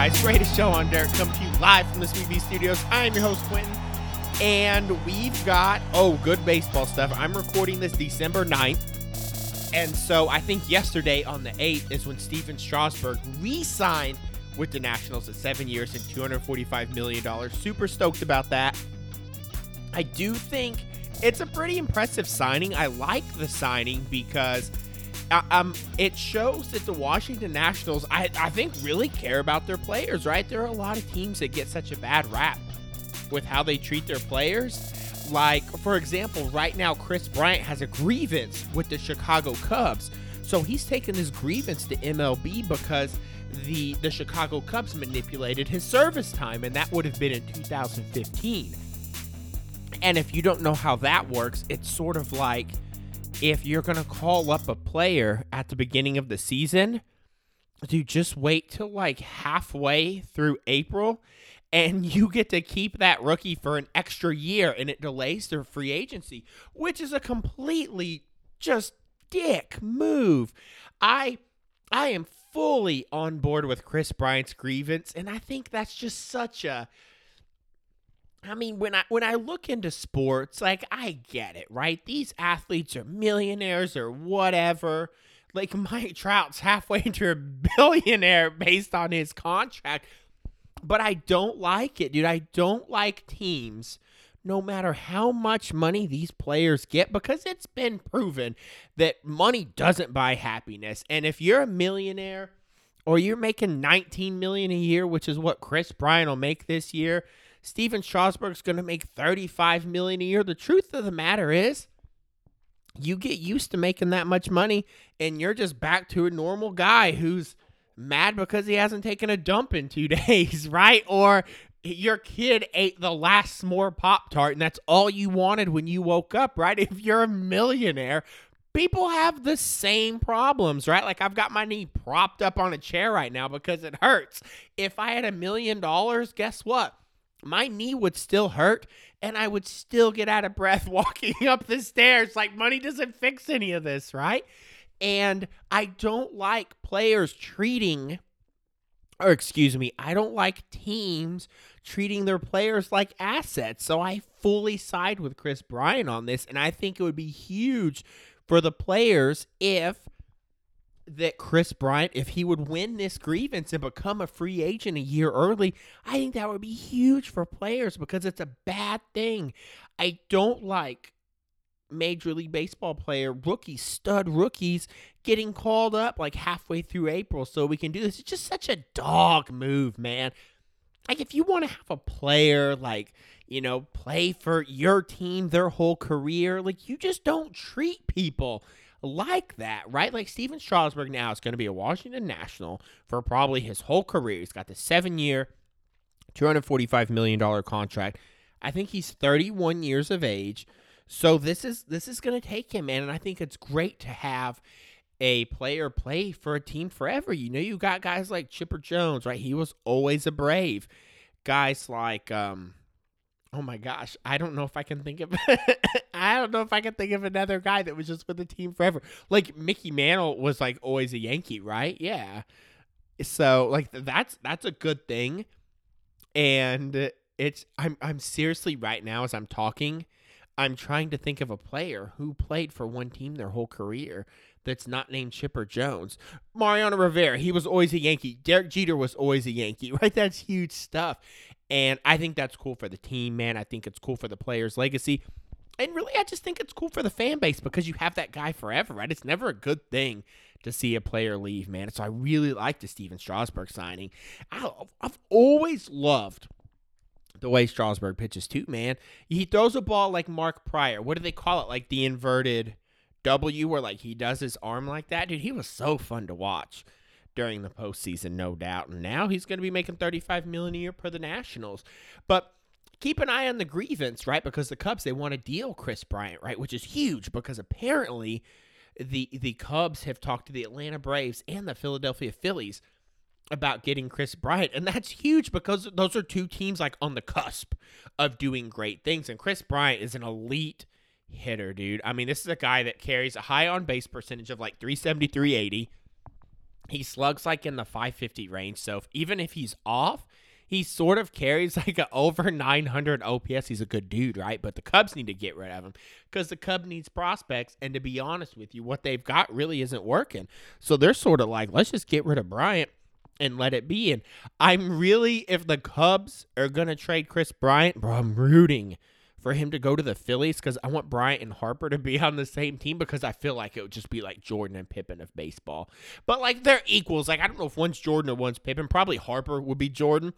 Guys? Greatest show on Derek coming to you live from the Sweet Bee Studios. I am your host, Quentin, and we've got, oh, good baseball stuff. I'm recording this December 9th, and so I think yesterday on the 8th is when Stephen Strasburg re signed with the Nationals at seven years and $245 million. Super stoked about that. I do think it's a pretty impressive signing. I like the signing because um, it shows that the Washington Nationals, I, I think, really care about their players, right? There are a lot of teams that get such a bad rap with how they treat their players. Like, for example, right now, Kris Bryant has a grievance with the Chicago Cubs. So he's taken his grievance to MLB because the the Chicago Cubs manipulated his service time, and that would have been in 2015. And if you don't know how that works, it's sort of like if you're going to call up a player at the beginning of the season, do just wait till like halfway through April and you get to keep that rookie for an extra year and it delays their free agency, which is a completely just dick move. I I am fully on board with Kris Bryant's grievance and I think that's just such a I mean, when I when I look into sports, like I get it, right? These athletes are millionaires or whatever. Like Mike Trout's halfway into a billionaire based on his contract. But I don't like it, dude. I don't like teams, no matter how much money these players get, because it's been proven that money doesn't buy happiness. And if you're a millionaire or you're making 19 million a year, which is what Kris Bryant will make this year, Stephen Strasburg's going to make 35 million a year. The truth of the matter is, you get used to making that much money and you're just back to a normal guy who's mad because he hasn't taken a dump in 2 days, right? Or your kid ate the last s'more pop tart and that's all you wanted when you woke up, right? If you're a millionaire, people have the same problems, right? Like I've got my knee propped up on a chair right now because it hurts. If I had a million dollars, guess what? My knee would still hurt and I would still get out of breath walking up the stairs. Like, money doesn't fix any of this, right? And I don't like players treating, or excuse me, I don't like teams treating their players like assets. So I fully side with Kris Bryant on this. And I think it would be huge for the players if that Kris Bryant, if he would win this grievance and become a free agent a year early, I think that would be huge for players because it's a bad thing. I don't like Major League Baseball player rookies, stud rookies, getting called up like halfway through April so we can do this. It's just such a dog move, man. Like, if you want to have a player like, you know, play for your team their whole career, like, you just don't treat people like that, right? Like Stephen Strasburg now is going to be a Washington National for probably his whole career. He's got the seven year, $245 million contract. I think he's 31 years of age. So this is this is going to take him, man, and I think it's great to have a player play for a team forever. You know, you got guys like Chipper Jones, right? He was always a Brave. Guys like um Oh my gosh, I don't know if I can think of I don't know if I can think of another guy that was just with the team forever. Like Mickey Mantle was like always a Yankee, right? Yeah. So like that's that's a good thing. And it's I'm I'm seriously right now as I'm talking, I'm trying to think of a player who played for one team their whole career that's not named Chipper Jones. Mariano Rivera, he was always a Yankee. Derek Jeter was always a Yankee, right? That's huge stuff. And I think that's cool for the team, man. I think it's cool for the player's legacy. And really, I just think it's cool for the fan base because you have that guy forever, right? It's never a good thing to see a player leave, man. So I really like the Stephen Strasburg signing. I, I've always loved the way Strasburg pitches too, man. He throws a ball like Mark Prior. What do they call it? Like the inverted W, where like he does his arm like that, dude. He was so fun to watch during the postseason, no doubt. And now he's going to be making 35 million a year per the Nationals. But keep an eye on the grievance, right? Because the Cubs they want to deal Kris Bryant, right? Which is huge because apparently the the Cubs have talked to the Atlanta Braves and the Philadelphia Phillies about getting Kris Bryant, and that's huge because those are two teams like on the cusp of doing great things. And Kris Bryant is an elite hitter, dude. I mean, this is a guy that carries a high on base percentage of like 370, 380 he slugs like in the 550 range. So if, even if he's off, he sort of carries like a over 900 OPS. He's a good dude, right? But the Cubs need to get rid of him because the Cub needs prospects. And to be honest with you, what they've got really isn't working. So they're sort of like, let's just get rid of Bryant and let it be. And I'm really, if the Cubs are gonna trade Kris Bryant, bro, I'm rooting for him to go to the Phillies because I want Bryant and Harper to be on the same team because I feel like it would just be like Jordan and Pippen of baseball. But like they're equals. Like I don't know if one's Jordan or one's Pippen. Probably Harper would be Jordan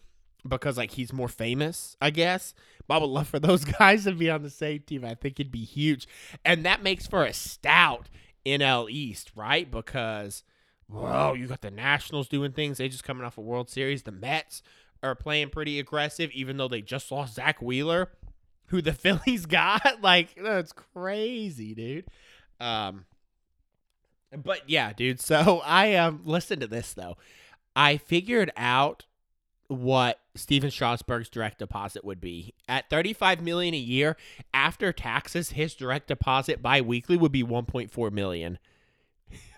because like he's more famous, I guess. But I would love for those guys to be on the same team. I think it'd be huge. And that makes for a stout NL East, right? Because whoa, you got the Nationals doing things. They just coming off a World Series. The Mets are playing pretty aggressive, even though they just lost Zack Wheeler who the Phillies got. like that's crazy, dude. Um, but yeah, dude. So I um listen to this though. I figured out what Stephen Strasburg's direct deposit would be at 35 million a year after taxes. His direct deposit bi-weekly would be 1.4 million.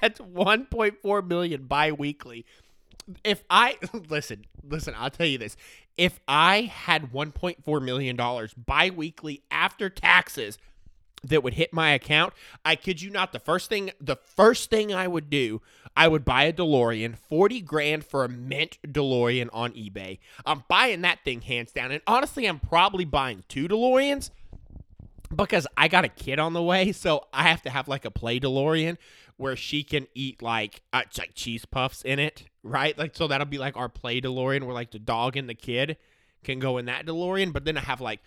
That's 1.4 million bi-weekly. If I listen, listen, I'll tell you this if I had $1.4 million bi weekly after taxes that would hit my account, I kid you not, the first thing the first thing I would do, I would buy a DeLorean, 40 grand for a mint DeLorean on eBay. I'm buying that thing hands down. And honestly, I'm probably buying two DeLoreans because I got a kid on the way, so I have to have like a play DeLorean where she can eat like uh, like cheese puffs in it, right? Like so that'll be like our play DeLorean where like the dog and the kid can go in that DeLorean, but then I have like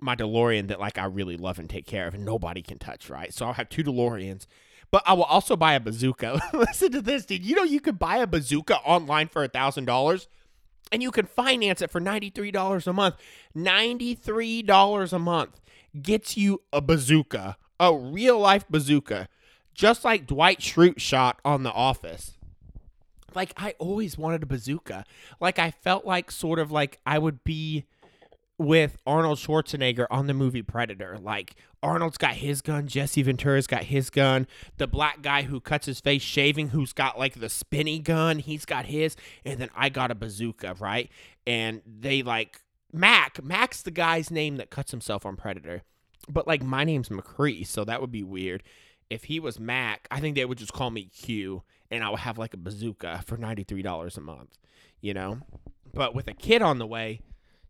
my DeLorean that like I really love and take care of and nobody can touch, right? So I'll have two DeLoreans. But I will also buy a bazooka. Listen to this, dude. You know you could buy a bazooka online for a thousand dollars and you can finance it for $93 a month. $93 a month gets you a bazooka, a real life bazooka just like Dwight Schrute shot on The Office. Like I always wanted a bazooka. Like I felt like sort of like I would be with Arnold Schwarzenegger on the movie Predator. Like Arnold's got his gun, Jesse Ventura's got his gun, the black guy who cuts his face shaving who's got like the spinny gun, he's got his, and then I got a bazooka, right? And they like Mac, Mac's the guy's name that cuts himself on Predator. But like my name's McCree, so that would be weird if he was Mac, I think they would just call me Q and I would have like a bazooka for $93 a month, you know? But with a kid on the way,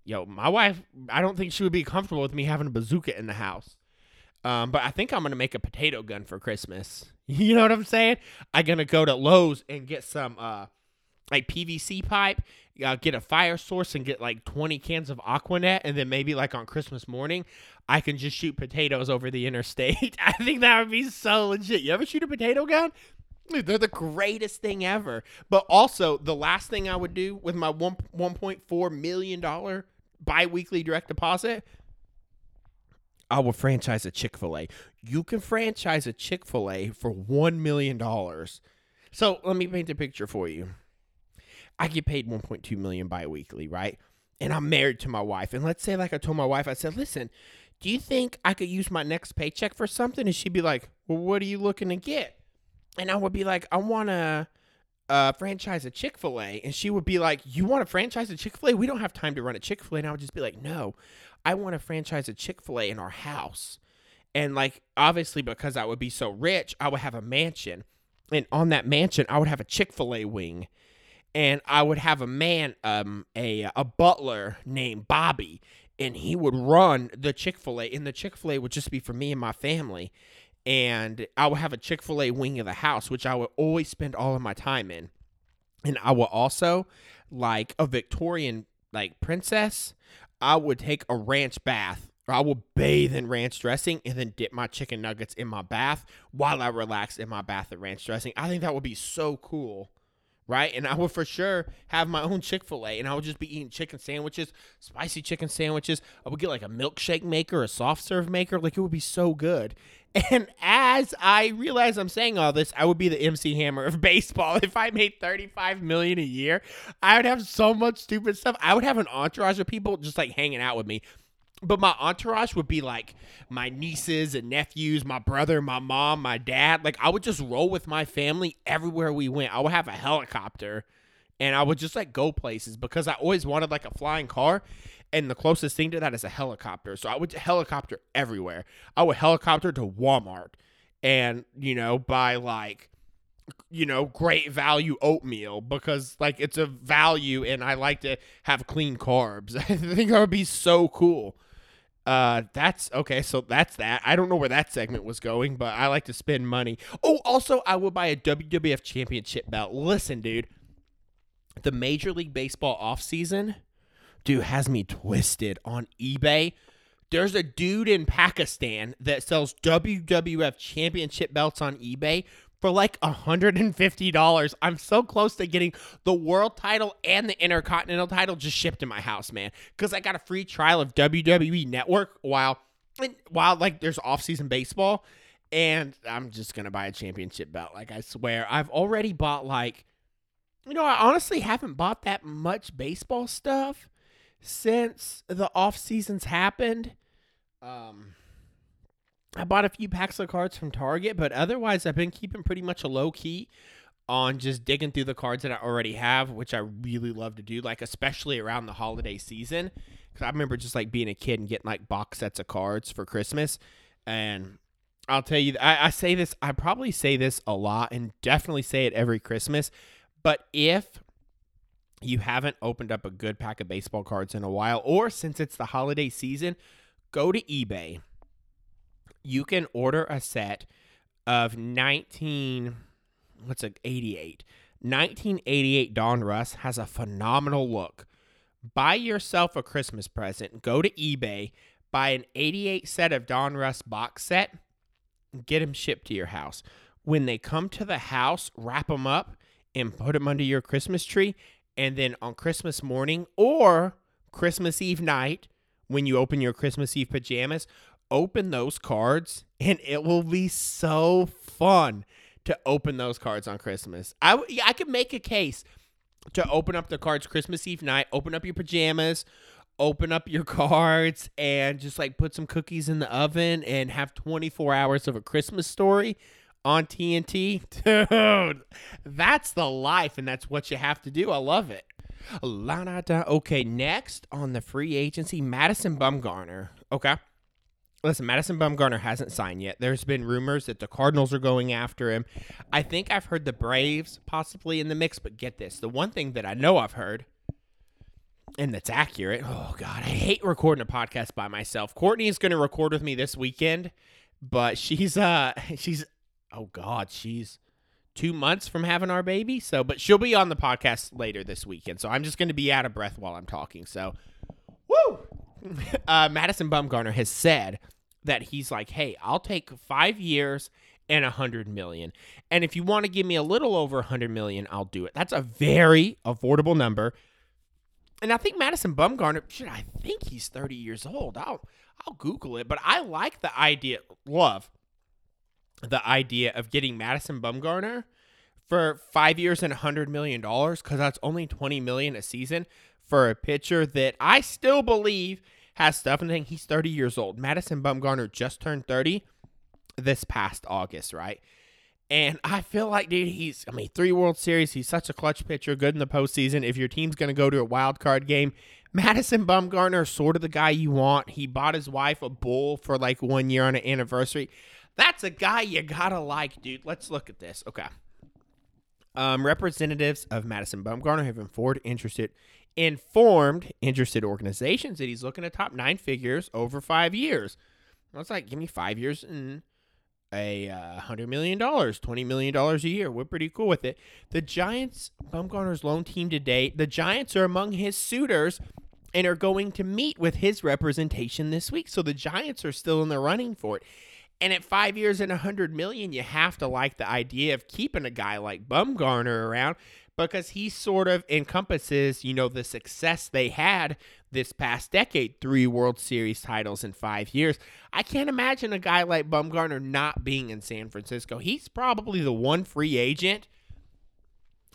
yo, my wife, I don't think she would be comfortable with me having a bazooka in the house. Um, but I think I'm going to make a potato gun for Christmas. You know what I'm saying? I'm going to go to Lowe's and get some uh, like PVC pipe, uh, get a fire source and get like 20 cans of Aquanet. And then maybe like on Christmas morning, I can just shoot potatoes over the interstate. I think that would be so legit. You ever shoot a potato gun? They're the greatest thing ever. But also, the last thing I would do with my one one point four million dollar biweekly direct deposit, I will franchise a Chick Fil A. You can franchise a Chick Fil A for one million dollars. So let me paint a picture for you. I get paid 1.2 million biweekly, right? And I'm married to my wife. And let's say, like I told my wife, I said, listen, do you think I could use my next paycheck for something? And she'd be like, well, what are you looking to get? And I would be like, I want to uh, franchise a Chick fil A. And she would be like, You want to franchise a Chick fil A? We don't have time to run a Chick fil A. And I would just be like, No, I want to franchise a Chick fil A in our house. And like, obviously, because I would be so rich, I would have a mansion. And on that mansion, I would have a Chick fil A wing. And I would have a man, um, a, a butler named Bobby and he would run the Chick fil A, and the Chick fil A would just be for me and my family. And I would have a Chick fil A wing of the house, which I would always spend all of my time in. And I would also, like a Victorian like princess, I would take a ranch bath. I would bathe in ranch dressing and then dip my chicken nuggets in my bath while I relax in my bath of ranch dressing. I think that would be so cool right? And I would for sure have my own Chick fil A and I would just be eating chicken sandwiches, spicy chicken sandwiches. I would get like a milkshake maker, a soft serve maker. Like it would be so good. And as I realize I'm saying all this, I would be the MC Hammer of baseball. If I made 35 million a year, I would have so much stupid stuff. I would have an entourage of people just like hanging out with me. But my entourage would be like my nieces and nephews, my brother, my mom, my dad. Like I would just roll with my family everywhere we went. I would have a helicopter and I would just like go places because I always wanted like a flying car. And the closest thing to that is a helicopter. So I would helicopter everywhere. I would helicopter to Walmart and, you know, buy like you know, great value oatmeal because like it's a value and I like to have clean carbs. I think that would be so cool. Uh that's okay, so that's that. I don't know where that segment was going, but I like to spend money. Oh, also I would buy a WWF championship belt. Listen, dude. The Major League Baseball offseason, dude, has me twisted on eBay. There's a dude in Pakistan that sells WWF championship belts on eBay for like $150. I'm so close to getting the world title and the intercontinental title just shipped to my house, man. Because I got a free trial of WWE Network while while like there's off-season baseball. And I'm just gonna buy a championship belt. Like I swear. I've already bought like you know, I honestly haven't bought that much baseball stuff since the off seasons happened. Um I bought a few packs of cards from Target, but otherwise, I've been keeping pretty much a low key on just digging through the cards that I already have, which I really love to do, like especially around the holiday season. Because I remember just like being a kid and getting like box sets of cards for Christmas. And I'll tell you, I, I say this, I probably say this a lot and definitely say it every Christmas. But if you haven't opened up a good pack of baseball cards in a while, or since it's the holiday season, go to eBay you can order a set of 19 what's it 88 1988 Donruss has a phenomenal look. Buy yourself a christmas present go to ebay buy an 88 set of Donruss box set get them shipped to your house. When they come to the house wrap them up and put them under your christmas tree and then on christmas morning or christmas eve night when you open your christmas eve pajamas open those cards and it will be so fun to open those cards on Christmas. I, I could make a case to open up the cards Christmas Eve night, open up your pajamas, open up your cards, and just like put some cookies in the oven and have 24 hours of a Christmas story on TNT. Dude, that's the life, and that's what you have to do. I love it. Okay, next on the free agency, Madison Bumgarner. Okay. Listen, Madison Bumgarner hasn't signed yet. There's been rumors that the Cardinals are going after him. I think I've heard the Braves possibly in the mix, but get this. The one thing that I know I've heard and that's accurate. Oh god, I hate recording a podcast by myself. Courtney is going to record with me this weekend, but she's uh she's oh god, she's 2 months from having our baby. So, but she'll be on the podcast later this weekend. So, I'm just going to be out of breath while I'm talking. So, woo! uh, Madison Bumgarner has said that he's like, hey, I'll take five years and a hundred million. And if you want to give me a little over a hundred million, I'll do it. That's a very affordable number. And I think Madison Bumgarner, shit, I think he's 30 years old. I'll I'll Google it, but I like the idea, love the idea of getting Madison Bumgarner for five years and a hundred million dollars because that's only 20 million a season for a pitcher that I still believe has stuff and he's 30 years old. Madison Bumgarner just turned 30 this past August, right? And I feel like, dude, he's, I mean, three World Series. He's such a clutch pitcher, good in the postseason. If your team's going to go to a wild card game, Madison Bumgarner is sort of the guy you want. He bought his wife a bull for like one year on an anniversary. That's a guy you got to like, dude. Let's look at this. Okay. Um, representatives of Madison Bumgarner have informed interested informed interested organizations that he's looking at top nine figures over five years. I was like, give me five years and a uh, hundred million dollars, twenty million dollars a year. We're pretty cool with it. The Giants, Bumgarner's loan team today. The Giants are among his suitors and are going to meet with his representation this week. So the Giants are still in the running for it. And at five years and a hundred million, you have to like the idea of keeping a guy like Bumgarner around because he sort of encompasses, you know, the success they had this past decade, three World Series titles in five years. I can't imagine a guy like Bumgarner not being in San Francisco. He's probably the one free agent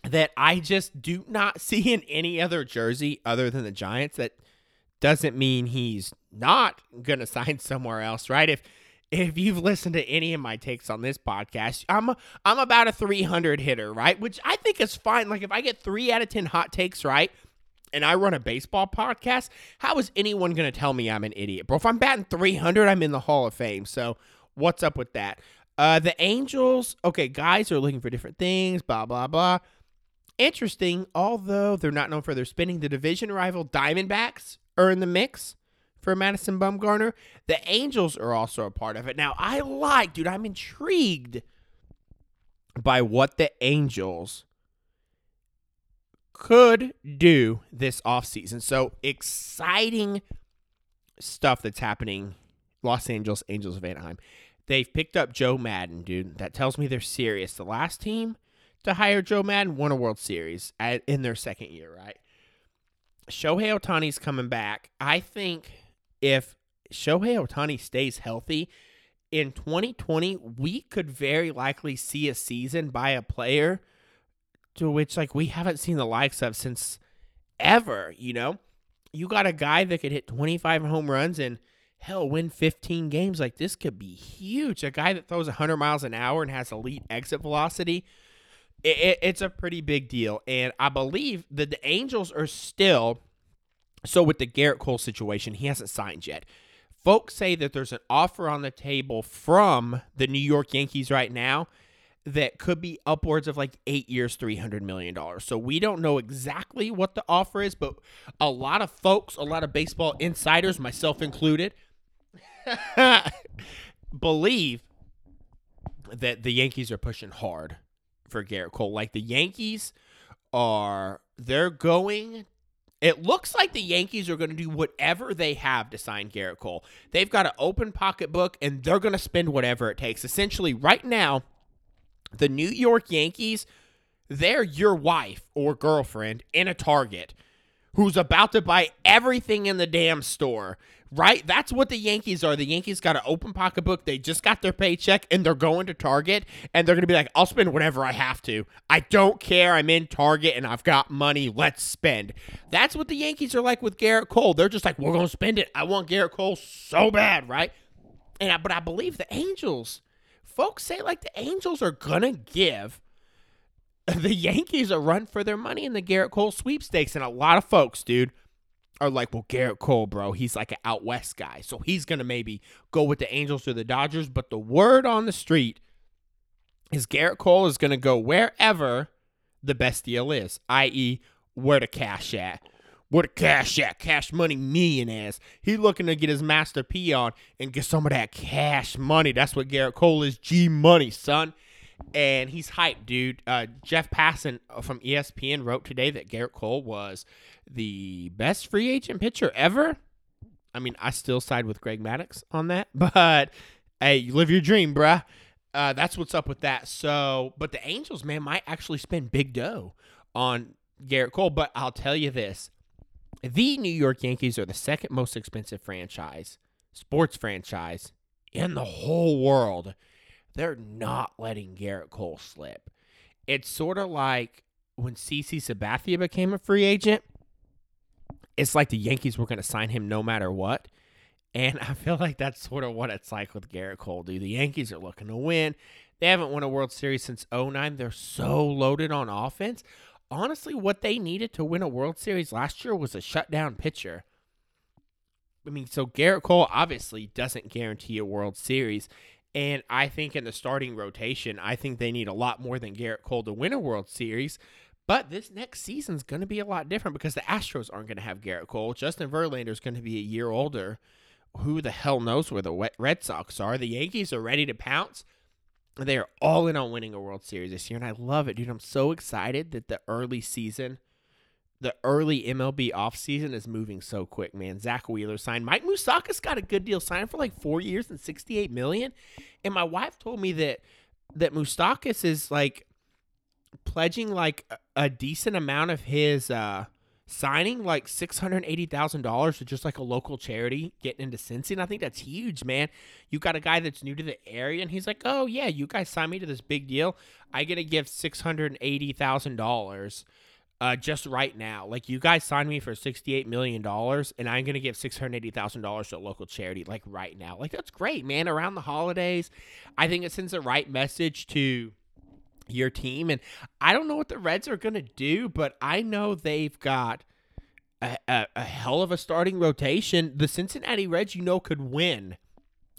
that I just do not see in any other jersey other than the Giants that doesn't mean he's not going to sign somewhere else, right? If if you've listened to any of my takes on this podcast, I'm I'm about a 300 hitter, right? Which I think is fine. Like if I get 3 out of 10 hot takes right, and I run a baseball podcast, how is anyone going to tell me I'm an idiot, bro? If I'm batting 300, I'm in the Hall of Fame. So, what's up with that? Uh, the Angels, okay, guys are looking for different things, blah, blah, blah. Interesting, although they're not known for their spinning, the division rival Diamondbacks are in the mix for Madison Bumgarner. The Angels are also a part of it. Now, I like, dude, I'm intrigued by what the Angels could do this offseason. So, exciting stuff that's happening. Los Angeles Angels of Anaheim. They've picked up Joe Maddon, dude. That tells me they're serious. The last team to hire Joe Maddon won a World Series at, in their second year, right? Shohei Ohtani's coming back. I think if Shohei Ohtani stays healthy in 2020, we could very likely see a season by a player to which like we haven't seen the likes of since ever, you know? You got a guy that could hit 25 home runs and hell win 15 games like this could be huge. A guy that throws 100 miles an hour and has elite exit velocity. It, it, it's a pretty big deal. And I believe that the Angels are still so with the Gerrit Cole situation, he hasn't signed yet. Folks say that there's an offer on the table from the New York Yankees right now that could be upwards of like eight years, $300 million. So we don't know exactly what the offer is, but a lot of folks, a lot of baseball insiders, myself included, believe that the Yankees are pushing hard for Gerrit Cole. Like the Yankees are, they're going it looks like the Yankees are going to do whatever they have to sign Gerrit Cole. They've got an open pocketbook and they're going to spend whatever it takes. Essentially, right now, the New York Yankees, they're your wife or girlfriend in a Target who's about to buy everything in the damn store right? That's what the Yankees are. The Yankees got an open pocketbook. They just got their paycheck and they're going to Target and they're going to be like, I'll spend whatever I have to. I don't care. I'm in Target and I've got money. Let's spend. That's what the Yankees are like with Gerrit Cole. They're just like, we're going to spend it. I want Gerrit Cole so bad, right? And I, but I believe the Angels, folks say like the Angels are going to give the Yankees a run for their money in the Gerrit Cole sweepstakes. And a lot of folks, dude, are like, well, Gerrit Cole, bro, he's like an out west guy. So he's going to maybe go with the Angels or the Dodgers. But the word on the street is Gerrit Cole is going to go wherever the best deal is, i.e., where the cash at. Where the cash at? Cash money millionaires. He looking to get his master P on and get some of that cash money. That's what Gerrit Cole is. G money, son. And he's hyped, dude. Uh, Jeff Passan from ESPN wrote today that Gerrit Cole was the best free agent pitcher ever. I mean, I still side with Greg Maddux on that, but hey, you live your dream, bruh. Uh, that's what's up with that. So, but the Angels, man, might actually spend big dough on Gerrit Cole. But I'll tell you this the New York Yankees are the second most expensive franchise, sports franchise in the whole world. They're not letting Gerrit Cole slip. It's sort of like when CC Sabathia became a free agent it's like the Yankees were going to sign him no matter what. And I feel like that's sort of what it's like with Gerrit Cole, dude. The Yankees are looking to win. They haven't won a World Series since 09. They're so loaded on offense. Honestly, what they needed to win a World Series last year was a shutdown pitcher. I mean, so Gerrit Cole obviously doesn't guarantee a World Series. And I think in the starting rotation, I think they need a lot more than Gerrit Cole to win a World Series. But this next season is going to be a lot different because the Astros aren't going to have Gerrit Cole. Justin Verlander is going to be a year older. Who the hell knows where the Red Sox are? The Yankees are ready to pounce. They are all in on winning a World Series this year, and I love it, dude. I'm so excited that the early season, the early MLB offseason is moving so quick, man. Zack Wheeler signed. Mike Moustakas got a good deal signed for like four years and 68 million. And my wife told me that that Moustakas is like pledging like a, decent amount of his uh, signing, like six hundred eighty thousand dollars to just like a local charity getting into Cincy. And I think that's huge, man. You got a guy that's new to the area, and he's like, "Oh yeah, you guys signed me to this big deal. I get to give six hundred eighty thousand dollars." Uh, just right now. Like you guys signed me for sixty-eight million dollars, and I'm gonna give six hundred eighty thousand dollars to a local charity. Like right now, like that's great, man. Around the holidays, I think it sends the right message to your team. And I don't know what the Reds are gonna do, but I know they've got. A, a, a hell of a starting rotation. The Cincinnati Reds, you know, could win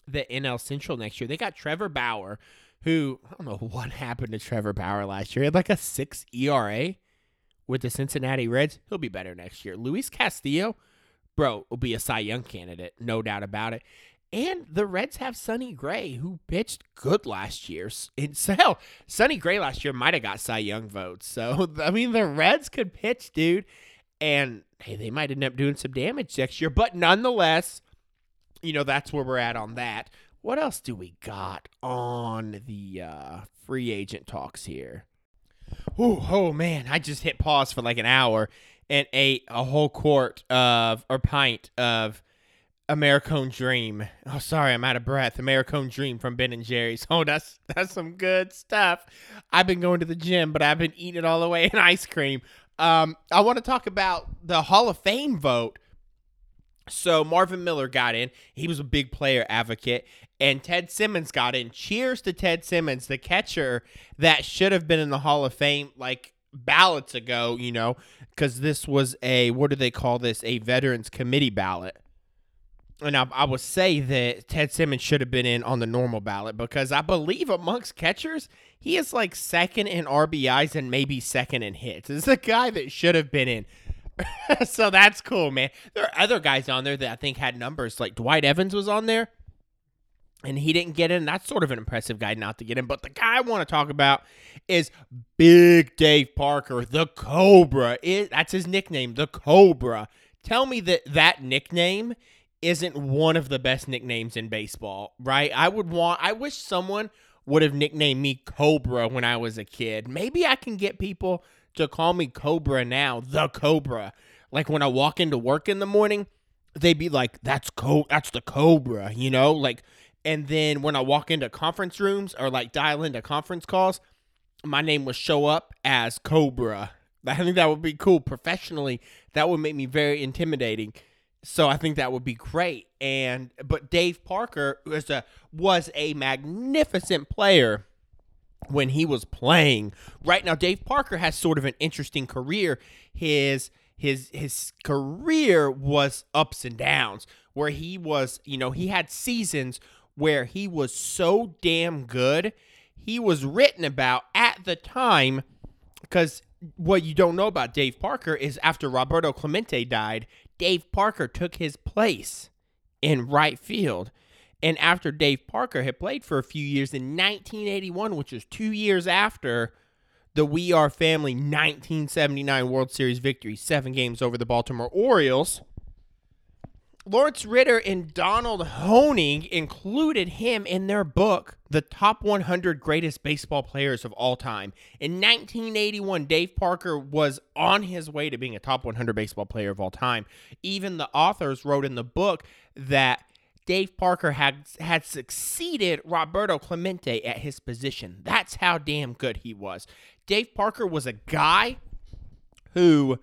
the NL Central next year. They got Trevor Bauer, who I don't know what happened to Trevor Bauer last year. He had like a six ERA with the Cincinnati Reds. He'll be better next year. Luis Castillo, bro, will be a Cy Young candidate, no doubt about it. And the Reds have Sonny Gray, who pitched good last year. It's, hell, Sonny Gray last year might have got Cy Young votes. So, I mean, the Reds could pitch, dude. And, hey, they might end up doing some damage next year. But nonetheless, you know, that's where we're at on that. What else do we got on the uh, free agent talks here? Ooh, oh man, I just hit pause for like an hour and ate a whole quart of or pint of Americone Dream. Oh, sorry, I'm out of breath. Americone Dream from Ben and Jerry's. Oh, that's that's some good stuff. I've been going to the gym, but I've been eating it all the way in ice cream. Um, I want to talk about the Hall of Fame vote. So Marvin Miller got in. He was a big player advocate, and Ted Simmons got in. Cheers to Ted Simmons, the catcher that should have been in the Hall of Fame like ballots ago, you know, because this was a, what do they call this? A Veterans Committee ballot. And I, I would say that Ted Simmons should have been in on the normal ballot because I believe amongst catchers, he is like second in RBIs and maybe second in hits. It's a guy that should have been in. so that's cool, man. There are other guys on there that I think had numbers. Like Dwight Evans was on there and he didn't get in. That's sort of an impressive guy not to get in. But the guy I want to talk about is Big Dave Parker, the Cobra. It, that's his nickname, the Cobra. Tell me that that nickname isn't one of the best nicknames in baseball, right? I would want, I wish someone would have nicknamed me Cobra when I was a kid. Maybe I can get people to call me Cobra now, the Cobra. Like when I walk into work in the morning, they'd be like, "That's co, that's the Cobra," you know, like and then when I walk into conference rooms or like dial into conference calls, my name would show up as Cobra. I think that would be cool. Professionally, that would make me very intimidating. So I think that would be great. And but Dave Parker was a was a magnificent player when he was playing. Right now, Dave Parker has sort of an interesting career. His his his career was ups and downs where he was, you know, he had seasons where he was so damn good. He was written about at the time because what you don't know about Dave Parker is after Roberto Clemente died, Dave Parker took his place in right field. And after Dave Parker had played for a few years in 1981, which was two years after the We Are Family 1979 World Series victory, seven games over the Baltimore Orioles, Lawrence Ritter and Donald Honig included him in their book, The Top 100 Greatest Baseball Players of All Time. In 1981, Dave Parker was on his way to being a top 100 baseball player of all time. Even the authors wrote in the book that Dave Parker had had succeeded Roberto Clemente at his position. That's how damn good he was. Dave Parker was a guy who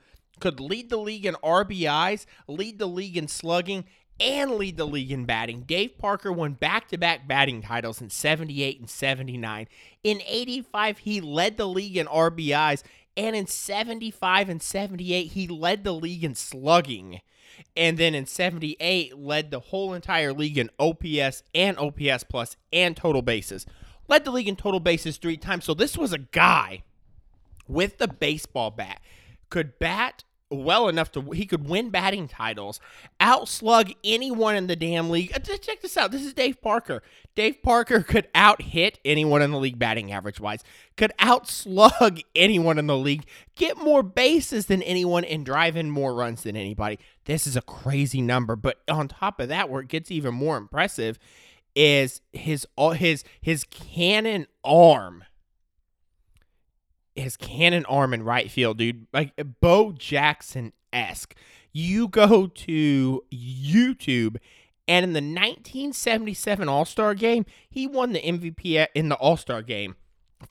could lead the league in RBIs, lead the league in slugging, and lead the league in batting. Dave Parker won back to back batting titles in 78 and 79. In 85, he led the league in RBIs, and in 75 and 78, he led the league in slugging. And then in 78, led the whole entire league in OPS and OPS plus and total bases. Led the league in total bases three times. So this was a guy with the baseball bat could bat well enough to he could win batting titles, outslug anyone in the damn league. Uh, check this out. This is Dave Parker. Dave Parker could out hit anyone in the league batting average wise, could outslug anyone in the league, get more bases than anyone, and drive in more runs than anybody. This is a crazy number. But on top of that, where it gets even more impressive is his his his cannon arm his cannon arm in right field, dude. Like Bo Jackson esque. You go to YouTube, and in the 1977 All Star game, he won the MVP in the All Star game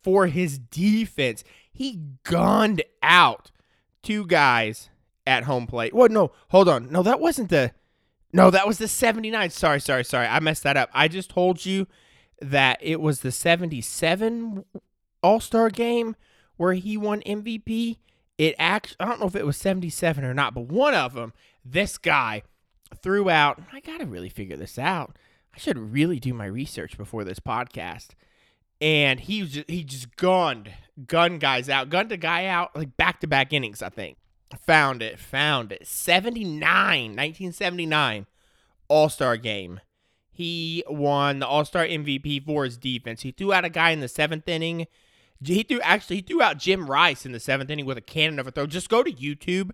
for his defense. He gunned out two guys at home plate. What? no, hold on. No, that wasn't the. No, that was the 79. Sorry, sorry, sorry. I messed that up. I just told you that it was the 77 All Star game where he won MVP. It actually, I don't know if it was 77 or not, but one of them, this guy threw out. I got to really figure this out. I should really do my research before this podcast. And he was he just gunned, gunned guys out, gunned a guy out like back to back innings, I think. Found it, found it. 79, 1979 All Star game. He won the All Star MVP for his defense. He threw out a guy in the seventh inning. He threw actually he threw out Jim Rice in the seventh inning with a cannon of a throw. Just go to YouTube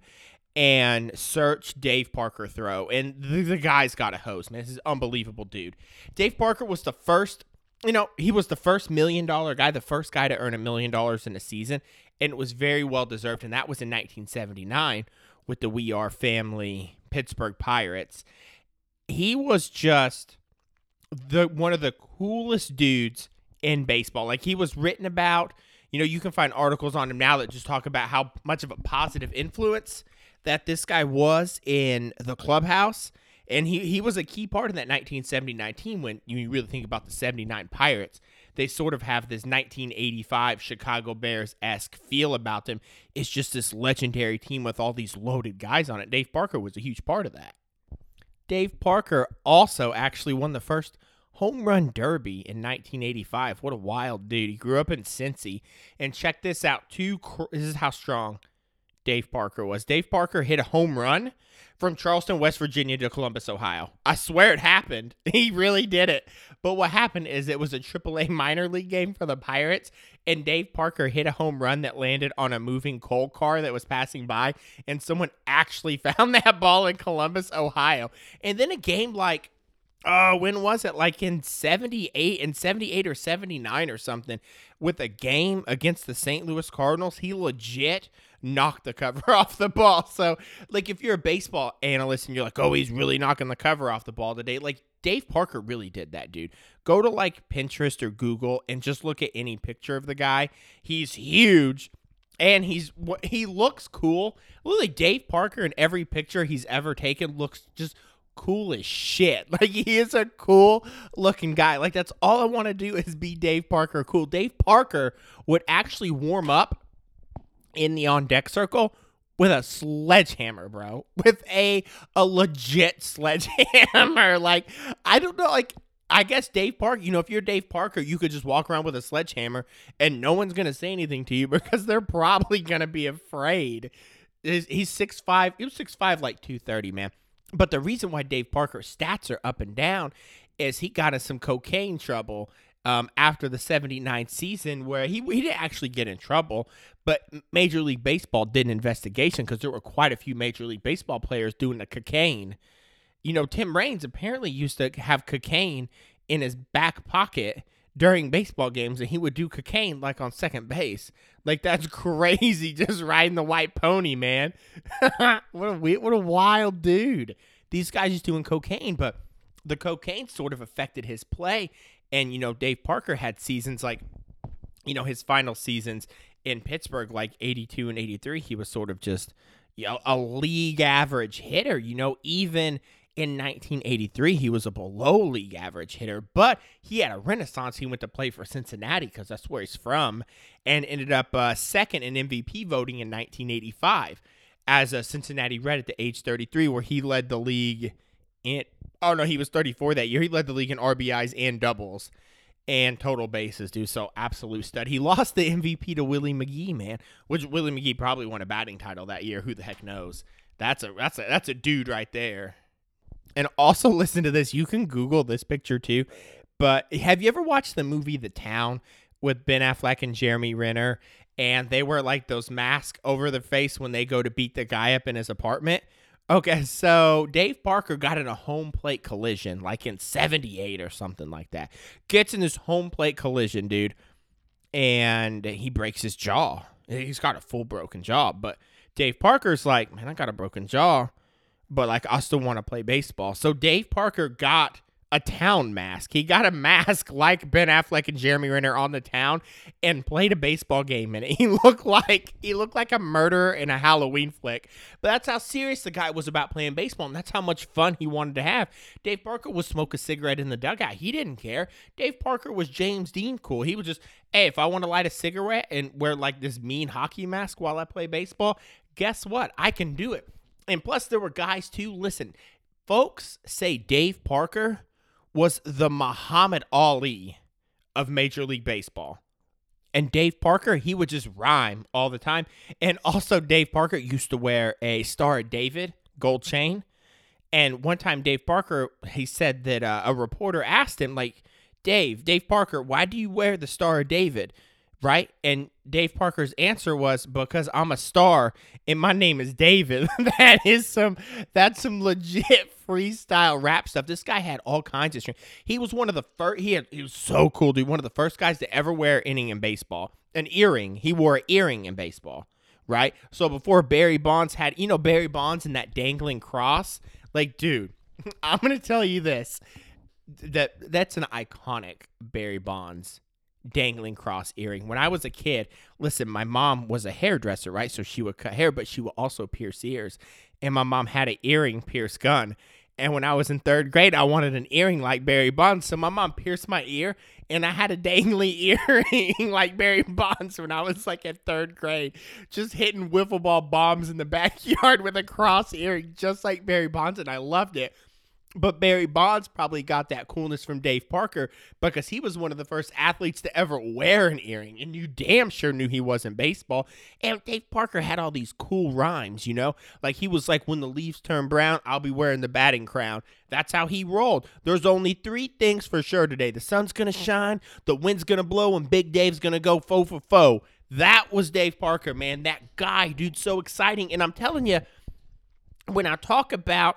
and search Dave Parker throw, and the, the guy's got a hose, man. This is unbelievable, dude. Dave Parker was the first. You know, he was the first million dollar guy, the first guy to earn a million dollars in a season, and it was very well deserved. And that was in 1979 with the We Are Family Pittsburgh Pirates. He was just the one of the coolest dudes in baseball. Like he was written about. You know, you can find articles on him now that just talk about how much of a positive influence that this guy was in the clubhouse. And he, he was a key part in that 1979 team when you really think about the 79 Pirates. They sort of have this 1985 Chicago Bears esque feel about them. It's just this legendary team with all these loaded guys on it. Dave Parker was a huge part of that. Dave Parker also actually won the first home run derby in 1985. What a wild dude. He grew up in Cincy. And check this out. Two this is how strong Dave Parker was. Dave Parker hit a home run from Charleston, West Virginia to Columbus, Ohio. I swear it happened. He really did it. But what happened is it was a AAA minor league game for the Pirates, and Dave Parker hit a home run that landed on a moving coal car that was passing by, and someone actually found that ball in Columbus, Ohio. And then a game like uh when was it? Like in 78 in 78 or 79 or something with a game against the St. Louis Cardinals he legit knocked the cover off the ball. So like if you're a baseball analyst and you're like oh he's really knocking the cover off the ball today like Dave Parker really did that dude. Go to like Pinterest or Google and just look at any picture of the guy. He's huge and he's he looks cool. Literally Dave Parker in every picture he's ever taken looks just cool as shit. Like he is a cool looking guy. Like that's all I want to do is be Dave Parker cool. Dave Parker would actually warm up in the on deck circle with a sledgehammer, bro. With a a legit sledgehammer. like I don't know like I guess Dave Parker, you know, if you're Dave Parker, you could just walk around with a sledgehammer and no one's going to say anything to you because they're probably going to be afraid. He's 6'5, he was 6'5 like 230, man. But the reason why Dave Parker's stats are up and down is he got in some cocaine trouble um, after the 79 season where he, he didn't actually get in trouble, but Major League Baseball did an investigation because there were quite a few Major League Baseball players doing the cocaine. You know, Tim Raines apparently used to have cocaine in his back pocket during baseball games and he would do cocaine like on second base. Like that's crazy just riding the white pony, man. what a weird, what a wild dude. These guys just doing cocaine, but the cocaine sort of affected his play and you know Dave Parker had seasons like you know his final seasons in Pittsburgh like 82 and 83 he was sort of just you know, a league average hitter, you know, even in 1983, he was a below league average hitter, but he had a renaissance. He went to play for Cincinnati because that's where he's from, and ended up uh, second in MVP voting in 1985 as a Cincinnati Red at the age 33, where he led the league in. Oh no, he was 34 that year. He led the league in RBIs and doubles and total bases, dude. So absolute stud. He lost the MVP to Willie McGee, man. Which Willie McGee probably won a batting title that year. Who the heck knows? That's a that's a that's a dude right there. And also listen to this. You can Google this picture too. But have you ever watched the movie The Town with Ben Affleck and Jeremy Renner? And they wear like those masks over their face when they go to beat the guy up in his apartment. Okay, so Dave Parker got in a home plate collision like in 78 or something like that. Gets in this home plate collision, dude, and he breaks his jaw. He's got a full broken jaw, but Dave Parker's like, man, I got a broken jaw but like I still want to play baseball. So Dave Parker got a town mask. He got a mask like Ben Affleck and Jeremy Renner on the town and played a baseball game in it. He looked like he looked like a murderer in a Halloween flick. But that's how serious the guy was about playing baseball, and that's how much fun he wanted to have. Dave Parker would smoke a cigarette in the dugout. He didn't care. Dave Parker was James Dean cool. He was just, hey, if I want to light a cigarette and wear like this mean hockey mask while I play baseball, guess what? I can do it. And plus, there were guys too. Listen, folks say Dave Parker was the Muhammad Ali of Major League Baseball. And Dave Parker, he would just rhyme all the time. And also, Dave Parker used to wear a Star of David gold chain. And one time, Dave Parker, he said that uh, a reporter asked him, like, Dave, Dave Parker, why do you wear the Star of David? Right? And Dave Parker's answer was because I'm a star and my name is David. that is some that's some legit freestyle rap stuff. This guy had all kinds of strength. He was one of the first he had he was so cool, dude. One of the first guys to ever wear inning in baseball. An earring. He wore an earring in baseball. Right? So before Barry Bonds had you know Barry Bonds and that dangling cross? Like, dude, I'm gonna tell you this. That that's an iconic Barry Bonds dangling cross earring. When I was a kid, listen, my mom was a hairdresser, right? So she would cut hair, but she would also pierce ears. And my mom had an earring pierce gun. And when I was in third grade, I wanted an earring like Barry Bonds. So my mom pierced my ear, and I had a dangly earring like Barry Bonds when I was like at third grade, just hitting wiffle ball bombs in the backyard with a cross earring, just like Barry Bonds. And I loved it. But Barry Bonds probably got that coolness from Dave Parker because he was one of the first athletes to ever wear an earring, and you damn sure knew he was in baseball. And Dave Parker had all these cool rhymes, you know? Like he was like, when the leaves turn brown, I'll be wearing the batting crown. That's how he rolled. There's only three things for sure today the sun's gonna mm. shine, the wind's gonna blow, and Big Dave's gonna go foe for foe. That was Dave Parker, man. That guy, dude, so exciting. And I'm telling you, when I talk about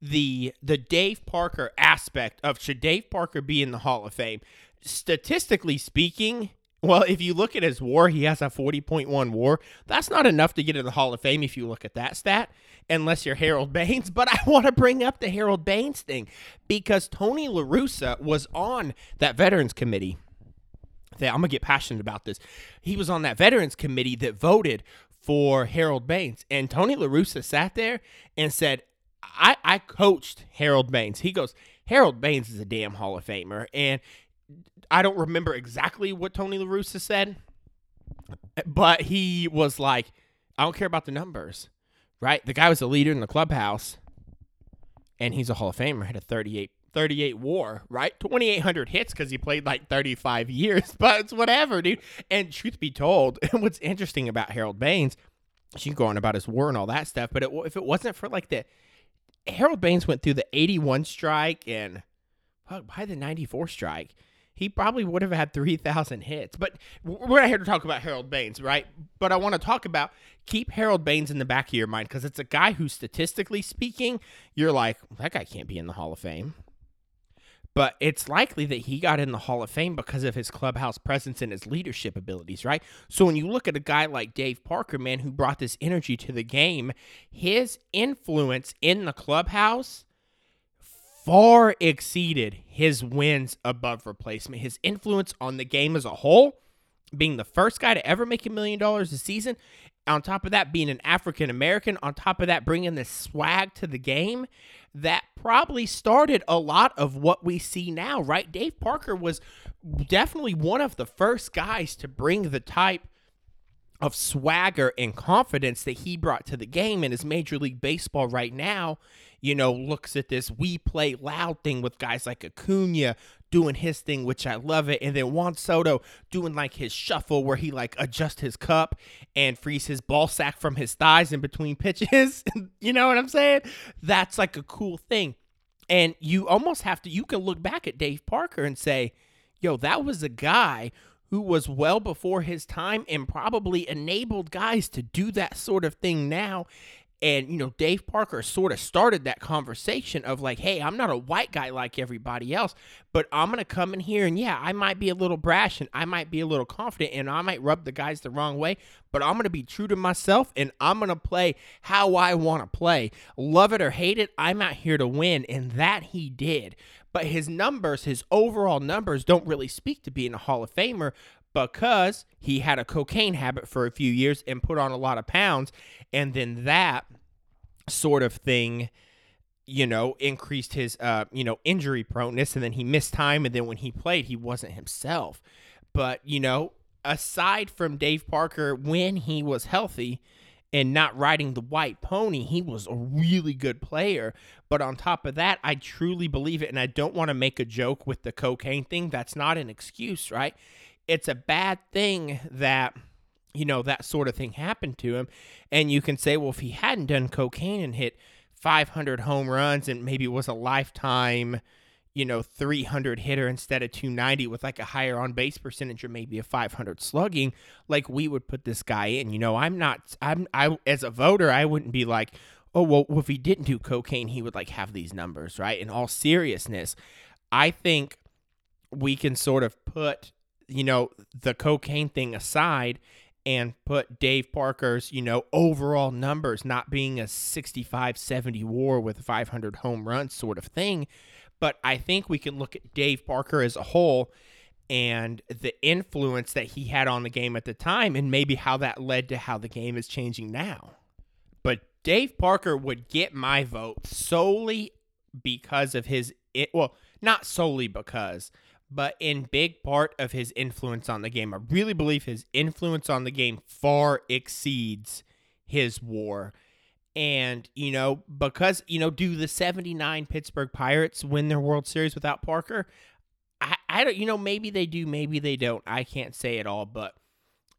the the Dave Parker aspect of should Dave Parker be in the Hall of Fame? Statistically speaking, well, if you look at his WAR, he has a 40.1 WAR. That's not enough to get in the Hall of Fame if you look at that stat, unless you're Harold Baines. But I want to bring up the Harold Baines thing because Tony La Russa was on that Veterans Committee. I'm gonna get passionate about this. He was on that Veterans Committee that voted for Harold Baines, and Tony La Russa sat there and said, I, I coached Harold Baines. He goes, Harold Baines is a damn Hall of Famer. And I don't remember exactly what Tony La Russa said, but he was like, I don't care about the numbers, right? The guy was a leader in the clubhouse, and he's a Hall of Famer, had a 38, 38 war, right? 2,800 hits because he played like 35 years, but it's whatever, dude. And truth be told, what's interesting about Harold Baines, she can go on about his war and all that stuff, but it, if it wasn't for like the Harold Baines went through the 81 strike and by the 94 strike, he probably would have had 3,000 hits. But we're not here to talk about Harold Baines, right? But I want to talk about keep Harold Baines in the back of your mind because it's a guy who, statistically speaking, you're like, that guy can't be in the Hall of Fame but it's likely that he got in the Hall of Fame because of his clubhouse presence and his leadership abilities, right? So when you look at a guy like Dave Parker, man, who brought this energy to the game, his influence in the clubhouse far exceeded his wins above replacement. His influence on the game as a whole, being the first guy to ever make a million dollars a season, on top of that, being an African American, on top of that, bringing the swag to the game, that probably started a lot of what we see now, right? Dave Parker was definitely one of the first guys to bring the type of swagger and confidence that he brought to the game in his Major League Baseball right now, you know, looks at this we play loud thing with guys like Acuna doing his thing, which I love it. And then Juan Soto doing like his shuffle where he like adjusts his cup and frees his ball sack from his thighs in between pitches. you know what I'm saying? That's like a cool thing. And you almost have to, you can look back at Dave Parker and say, yo, that was a guy who was well before his time and probably enabled guys to do that sort of thing now. And, you know, Dave Parker sort of started that conversation of like, hey, I'm not a white guy like everybody else, but I'm going to come in here and yeah, I might be a little brash and I might be a little confident and I might rub the guys the wrong way, but I'm going to be true to myself and I'm going to play how I want to play. Love it or hate it, I'm out here to win. And that he did. But his numbers, his overall numbers, don't really speak to being a Hall of Famer because he had a cocaine habit for a few years and put on a lot of pounds. And then that sort of thing, you know, increased his, uh, you know, injury proneness. And then he missed time. And then when he played, he wasn't himself. But, you know, aside from Dave Parker, when he was healthy, and not riding the white pony, he was a really good player. But on top of that, I truly believe it. And I don't want to make a joke with the cocaine thing. That's not an excuse, right? It's a bad thing that you know that sort of thing happened to him. And you can say well if he hadn't done cocaine and hit 500 home runs and maybe was a lifetime you know 300 hitter instead of 290 with like a higher on base percentage or maybe a 500 slugging like we would put this guy in. You know i'm not i'm i as a voter i wouldn't be like oh well if he didn't do cocaine he would like have these numbers right? In all seriousness i think we can sort of put you know, the cocaine thing aside and put Dave Parker's, you know, overall numbers not being a 65 70 war with 500 home runs sort of thing. But I think we can look at Dave Parker as a whole and the influence that he had on the game at the time and maybe how that led to how the game is changing now. But Dave Parker would get my vote solely because of his, it, well, not solely because, but in big part of his influence on the game. I really believe his influence on the game far exceeds his war. And, you know, because, you know, do the 79 Pittsburgh Pirates win their World Series without Parker? I, I don't, you know, maybe they do, maybe they don't. I can't say it all, but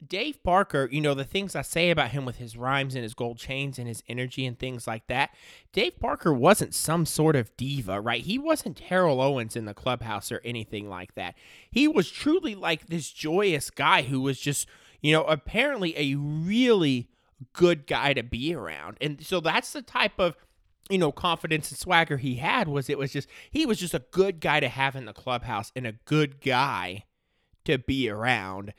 Dave Parker, you know, the things I say about him with his rhymes and his gold chains and his energy and things like that, Dave Parker wasn't some sort of diva, right? He wasn't Terrell Owens in the clubhouse or anything like that. He was truly like this joyous guy who was just, you know, apparently a really good guy to be around. And so that's the type of you know confidence and swagger he had was it was just he was just a good guy to have in the clubhouse and a good guy to be around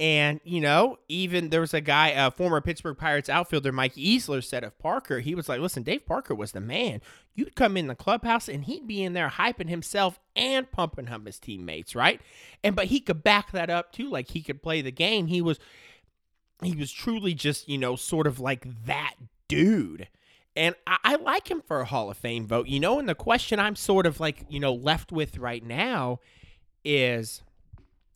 and, you know, even there was a guy, a former Pittsburgh Pirates outfielder, Mike Easler, said of Parker, he was like, listen, Dave Parker was the man. You'd come in the clubhouse and he'd be in there hyping himself and pumping up his teammates, right? And, but he could back that up too. Like he could play the game. He was, he was truly just, you know, sort of like that dude. And I, I like him for a Hall of Fame vote, you know. And the question I'm sort of like, you know, left with right now is,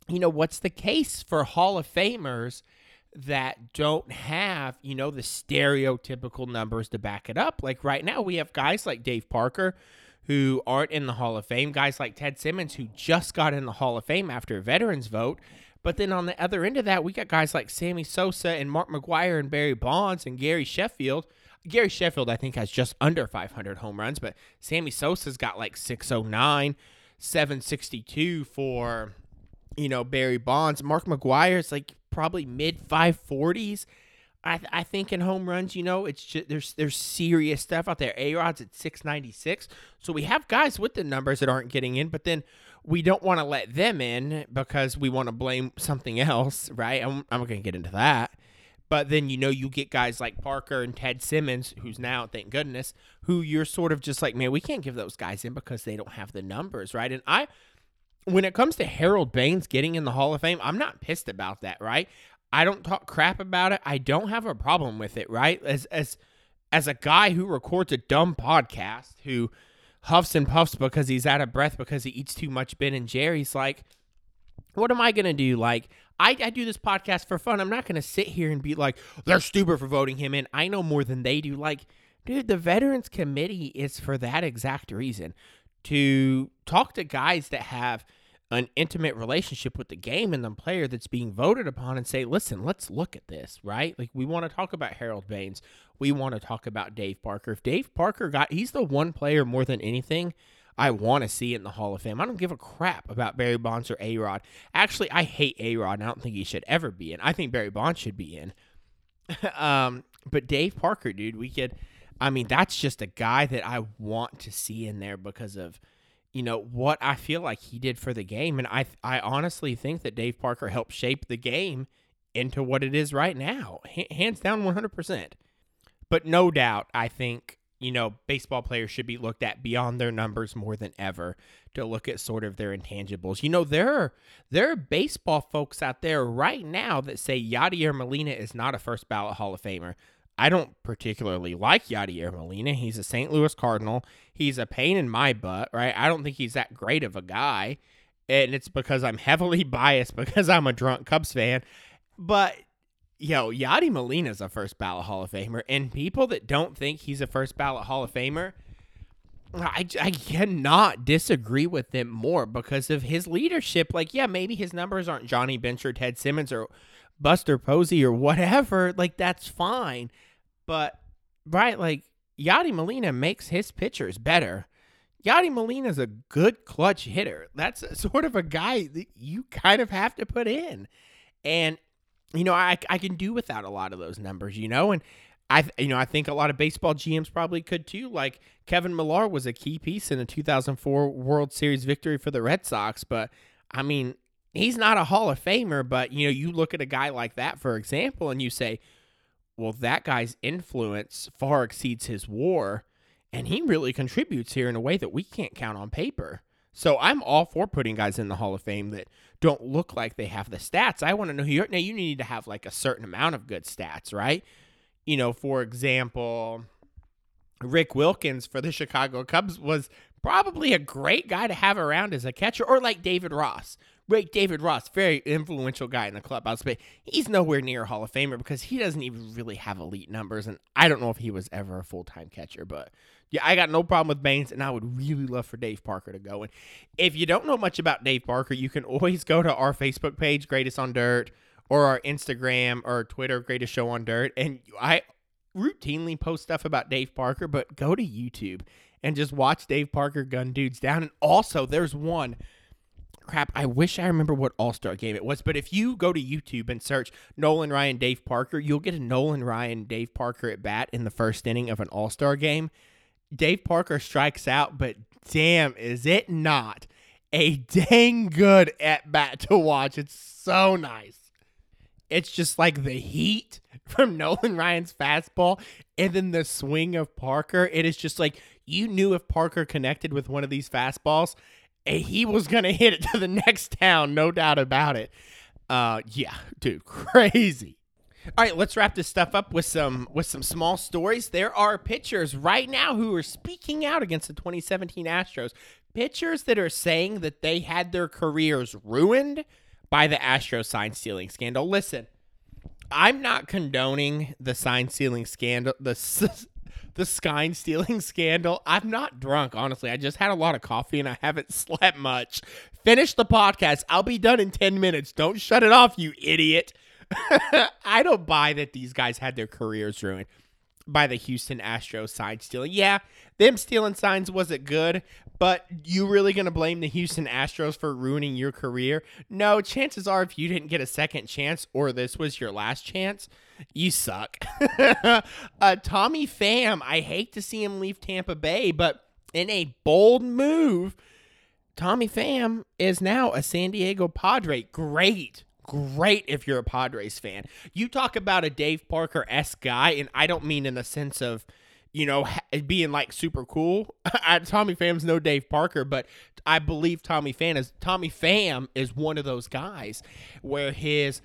you know, what's the case for Hall of Famers that don't have, you know, the stereotypical numbers to back it up? Like right now, we have guys like Dave Parker who aren't in the Hall of Fame, guys like Ted Simmons who just got in the Hall of Fame after a veterans vote. But then on the other end of that, we got guys like Sammy Sosa and Mark McGwire and Barry Bonds and Gary Sheffield. Gary Sheffield, I think, has just under 500 home runs, but Sammy Sosa's got like 609, 762 for you know, Barry Bonds. Mark McGwire is like probably mid 540s. I, th- I think in home runs, you know, it's just there's there's serious stuff out there. A Rod's at 696. So we have guys with the numbers that aren't getting in, but then we don't want to let them in because we want to blame something else, right? I'm, I'm going to get into that. But then, you know, you get guys like Parker and Ted Simmons, who's now, thank goodness, who you're sort of just like, man, we can't give those guys in because they don't have the numbers, right? And I when it comes to Harold Baines getting in the Hall of Fame, I'm not pissed about that, right? I don't talk crap about it. I don't have a problem with it, right? As as as a guy who records a dumb podcast, who huffs and puffs because he's out of breath because he eats too much Ben and Jerry's, like, what am I gonna do? Like, I, I do this podcast for fun. I'm not gonna sit here and be like, they're stupid for voting him in. I know more than they do. Like, dude, the Veterans Committee is for that exact reason to talk to guys that have an intimate relationship with the game and the player that's being voted upon and say, listen, let's look at this, right? Like we want to talk about Harold Baines. We want to talk about Dave Parker. If Dave Parker got he's the one player more than anything I want to see in the Hall of Fame. I don't give a crap about Barry Bonds or A Rod. Actually, I hate A Rod and I don't think he should ever be in. I think Barry Bonds should be in. um, but Dave Parker, dude, we could. I mean, that's just a guy that I want to see in there because of, you know, what I feel like he did for the game, and I I honestly think that Dave Parker helped shape the game into what it is right now, H- hands down, one hundred percent. But no doubt, I think you know baseball players should be looked at beyond their numbers more than ever to look at sort of their intangibles. You know, there are there are baseball folks out there right now that say Yadier Molina is not a first ballot Hall of Famer. I don't particularly like Yadier Molina. He's a St. Louis Cardinal. He's a pain in my butt, right? I don't think he's that great of a guy. And it's because I'm heavily biased because I'm a drunk Cubs fan. But yo, Yadi Molina's a first ballot Hall of Famer. And people that don't think he's a first ballot Hall of Famer, I, I cannot disagree with them more because of his leadership. Like, yeah, maybe his numbers aren't Johnny Bench or Ted Simmons or Buster Posey or whatever. Like, that's fine. But, right, like, Yadi Molina makes his pitchers better. Yadi Molina is a good clutch hitter. That's sort of a guy that you kind of have to put in. And, you know, I, I can do without a lot of those numbers, you know, and I you know I think a lot of baseball GMs probably could too. Like Kevin Millar was a key piece in a 2004 World Series victory for the Red Sox, but I mean he's not a Hall of Famer. But you know you look at a guy like that for example, and you say, well that guy's influence far exceeds his WAR, and he really contributes here in a way that we can't count on paper. So I'm all for putting guys in the Hall of Fame that don't look like they have the stats. I want to know who you're now. You need to have like a certain amount of good stats, right? you know, for example, Rick Wilkins for the Chicago Cubs was probably a great guy to have around as a catcher, or like David Ross. Right, David Ross, very influential guy in the clubhouse, but he's nowhere near Hall of Famer because he doesn't even really have elite numbers. And I don't know if he was ever a full time catcher, but yeah, I got no problem with Baines, and I would really love for Dave Parker to go. And if you don't know much about Dave Parker, you can always go to our Facebook page, Greatest on Dirt, or our Instagram or Twitter, Greatest Show on Dirt. And I routinely post stuff about Dave Parker, but go to YouTube and just watch Dave Parker gun dudes down. And also, there's one. Crap, I wish I remember what All Star game it was, but if you go to YouTube and search Nolan Ryan Dave Parker, you'll get a Nolan Ryan Dave Parker at bat in the first inning of an All Star game. Dave Parker strikes out, but damn, is it not a dang good at bat to watch? It's so nice. It's just like the heat from Nolan Ryan's fastball and then the swing of Parker. It is just like you knew if Parker connected with one of these fastballs, eh, he was to hit it to the next town, no doubt about it. Uh yeah, dude, crazy. All right, let's wrap this stuff up with some with some small stories. There are pitchers right now who are speaking out against the 2017 Astros. Pitchers that are saying that they had their careers ruined by the Astro sign stealing scandal. Listen, I'm not condoning the sign stealing scandal, the the Skine stealing scandal. I'm not drunk, honestly. I just had a lot of coffee and I haven't slept much. Finish the podcast. I'll be done in 10 minutes. Don't shut it off, you idiot. I don't buy that these guys had their careers ruined by the Houston Astros sign stealing. Yeah, them stealing signs wasn't good, but you really going to blame the Houston Astros for ruining your career? No, chances are if you didn't get a second chance or this was your last chance, you suck. uh, Tommy Pham, I hate to see him leave Tampa Bay, but in a bold move, Tommy Pham is now a San Diego Padre. Great great if you're a Padres fan. You talk about a Dave Parker s guy, and I don't mean in the sense of you know being like super cool. Tommy Pham's no Dave Parker, but I believe Tommy Pham is Tommy Pham is one of those guys where his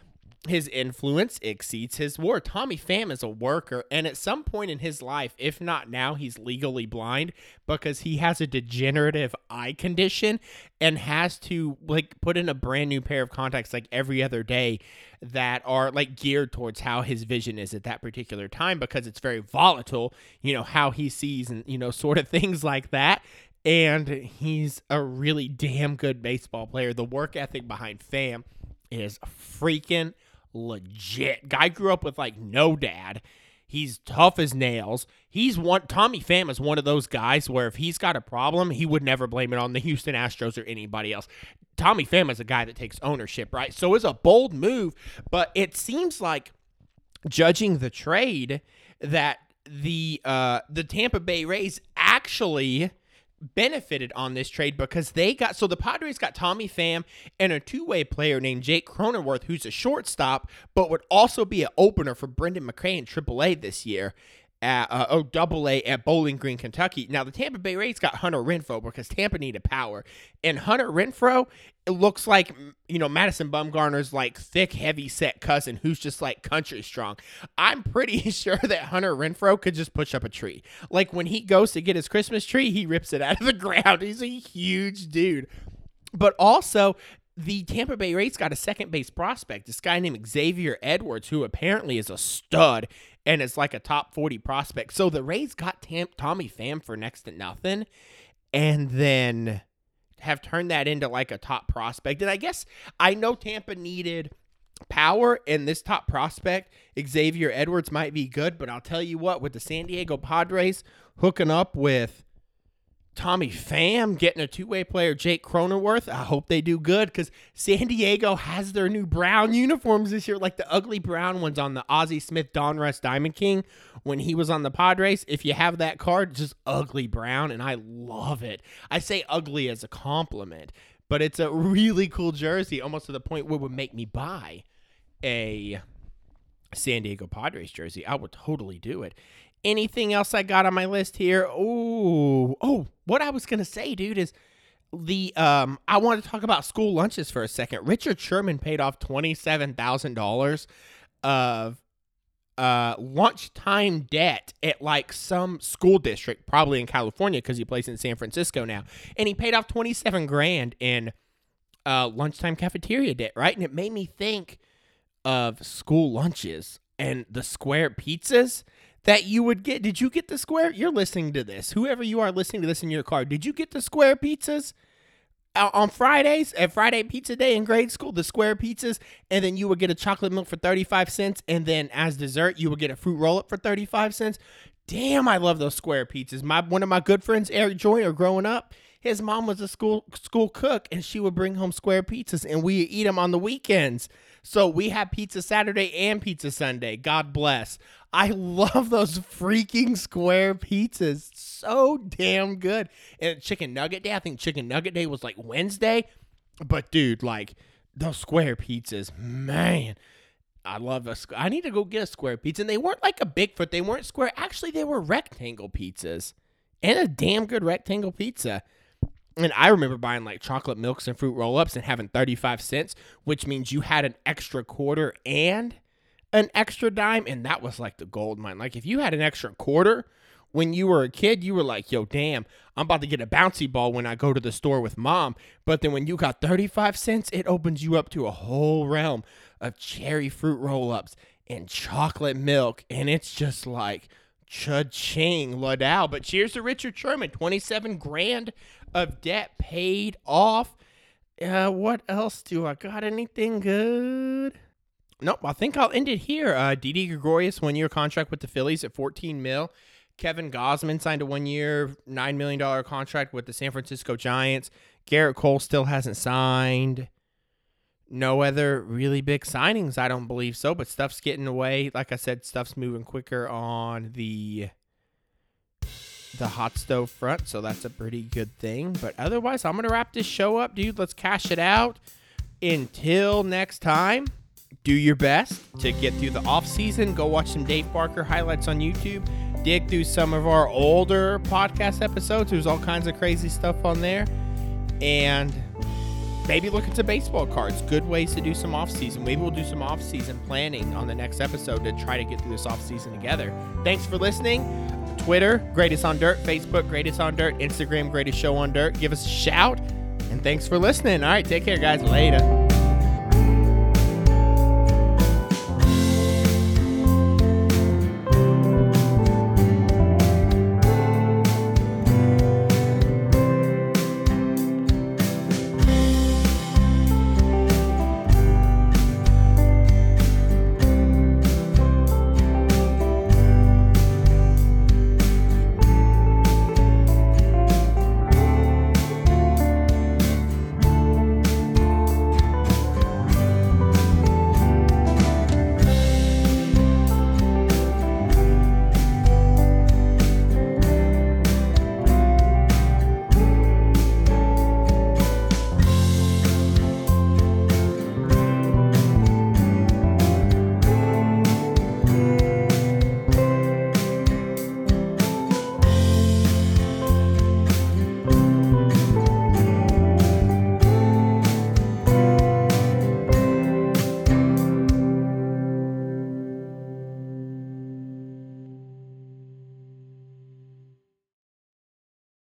his influence exceeds his WAR. Tommy Pham is a worker, and at some point in his life, if not now, he's legally blind because he has a degenerative eye condition and has to like put in a brand new pair of contacts like every other day that are like geared towards how his vision is at that particular time because it's very volatile, you know, how he sees and you know, sort of things like that and he's a really damn good baseball player. The work ethic behind Pham is freaking legit. Guy grew up with like no dad. He's tough as nails. He's one Tommy Pham is one of those guys where if he's got a problem, he would never blame it on the Houston Astros or anybody else. Tommy Pham is a guy that takes ownership, right? So it's a bold move, but it seems like judging the trade that the uh, the Tampa Bay Rays actually benefited on this trade because they got so the Padres got Tommy Pham and a two-way player named Jake Cronenworth, who's a shortstop, but would also be an opener for Brendan McRae in AAA this year at uh, oh double A at Bowling Green, Kentucky. Now the Tampa Bay Rays got Hunter Renfroe because Tampa needed power, and Hunter Renfroe it looks like you know Madison Bumgarner's like thick, heavy set cousin who's just like country strong. I'm pretty sure that Hunter Renfroe could just push up a tree. Like when he goes to get his Christmas tree, he rips it out of the ground. He's a huge dude. But also, the Tampa Bay Rays got a second base prospect, this guy named Xavier Edwards, who apparently is a stud and is like a top 40 prospect. So the Rays got Tam- Tommy Pham for next to nothing and then have turned that into like a top prospect. And I guess I know Tampa needed power and this top prospect, Xavier Edwards, might be good, but I'll tell you what, with the San Diego Padres hooking up with Tommy Pham getting a two way player, Jake Cronenworth. I hope they do good because San Diego has their new brown uniforms this year, like the ugly brown ones on the Ozzie Smith Donruss Diamond King when he was on the Padres. If you have that card, just ugly brown, and I love it. I say ugly as a compliment, but it's a really cool jersey, almost to the point where it would make me buy a San Diego Padres jersey. I would totally do it anything else I got on my list here? Oh, oh, what I was gonna say, dude, is the um I want to talk about school lunches for a second. Richard Sherman paid off twenty seven thousand dollars of uh lunchtime debt at like some school district, probably in California, because he plays in San Francisco now, and he paid off twenty seven grand in uh lunchtime cafeteria debt, right? And it made me think of school lunches and the square pizzas that you would get. Did you get the square? You're listening to this. Whoever you are listening to this in your car, did you get the square pizzas? Uh, on Fridays at Friday Pizza Day in grade school, the square pizzas, and then you would get a chocolate milk for 35 cents, and then as dessert, you would get a fruit roll up for 35 cents. Damn, I love those square pizzas. My one of my good friends, Eric Joyner, growing up, his mom was a school school cook, and she would bring home square pizzas, and we eat them on the weekends. So we have pizza Saturday and pizza Sunday. God bless. I love those freaking square pizzas. So damn good. And chicken nugget day, I think chicken nugget day was like Wednesday. But dude, like those square pizzas, man. I love a. I need to go get a square pizza, and they weren't like a Bigfoot. They weren't square. Actually, they were rectangle pizzas, and a damn good rectangle pizza. And I remember buying like chocolate milks and fruit roll ups and having 35 cents, which means you had an extra quarter and an extra dime. And that was like the gold mine. Like if you had an extra quarter when you were a kid, you were like, yo, damn, I'm about to get a bouncy ball when I go to the store with mom. But then when you got 35 cents, it opens you up to a whole realm of cherry fruit roll ups and chocolate milk. And it's just like, cha-ching, Ladau. But cheers to Richard Sherman, 27 grand of debt paid off. Uh, what else do I got? Anything good? Nope. I think I'll end it here. Uh, Didi Gregorius one year contract with the Phillies at 14 mil. Kevin Gausman signed a one year, $9 million contract with the San Francisco Giants. Gerrit Cole still hasn't signed. No other really big signings, I don't believe so, but stuff's getting away. Like I said, stuff's moving quicker on the the hot stove front, so that's a pretty good thing. But otherwise, I'm gonna wrap this show up, dude. Let's cash it out. Until next time, do your best to get through the off season. Go watch some Dave Parker highlights on YouTube. Dig through some of our older podcast episodes. There's all kinds of crazy stuff on there. And maybe look at some baseball cards. Good ways to do some off season. Maybe we'll do some off season planning on the next episode to try to get through this off season together. Thanks for listening. Twitter, Greatest on Dirt, Facebook, Greatest on Dirt, Instagram, Greatest Show on Dirt. Give us a shout. And thanks for listening. All right, take care, guys. Later.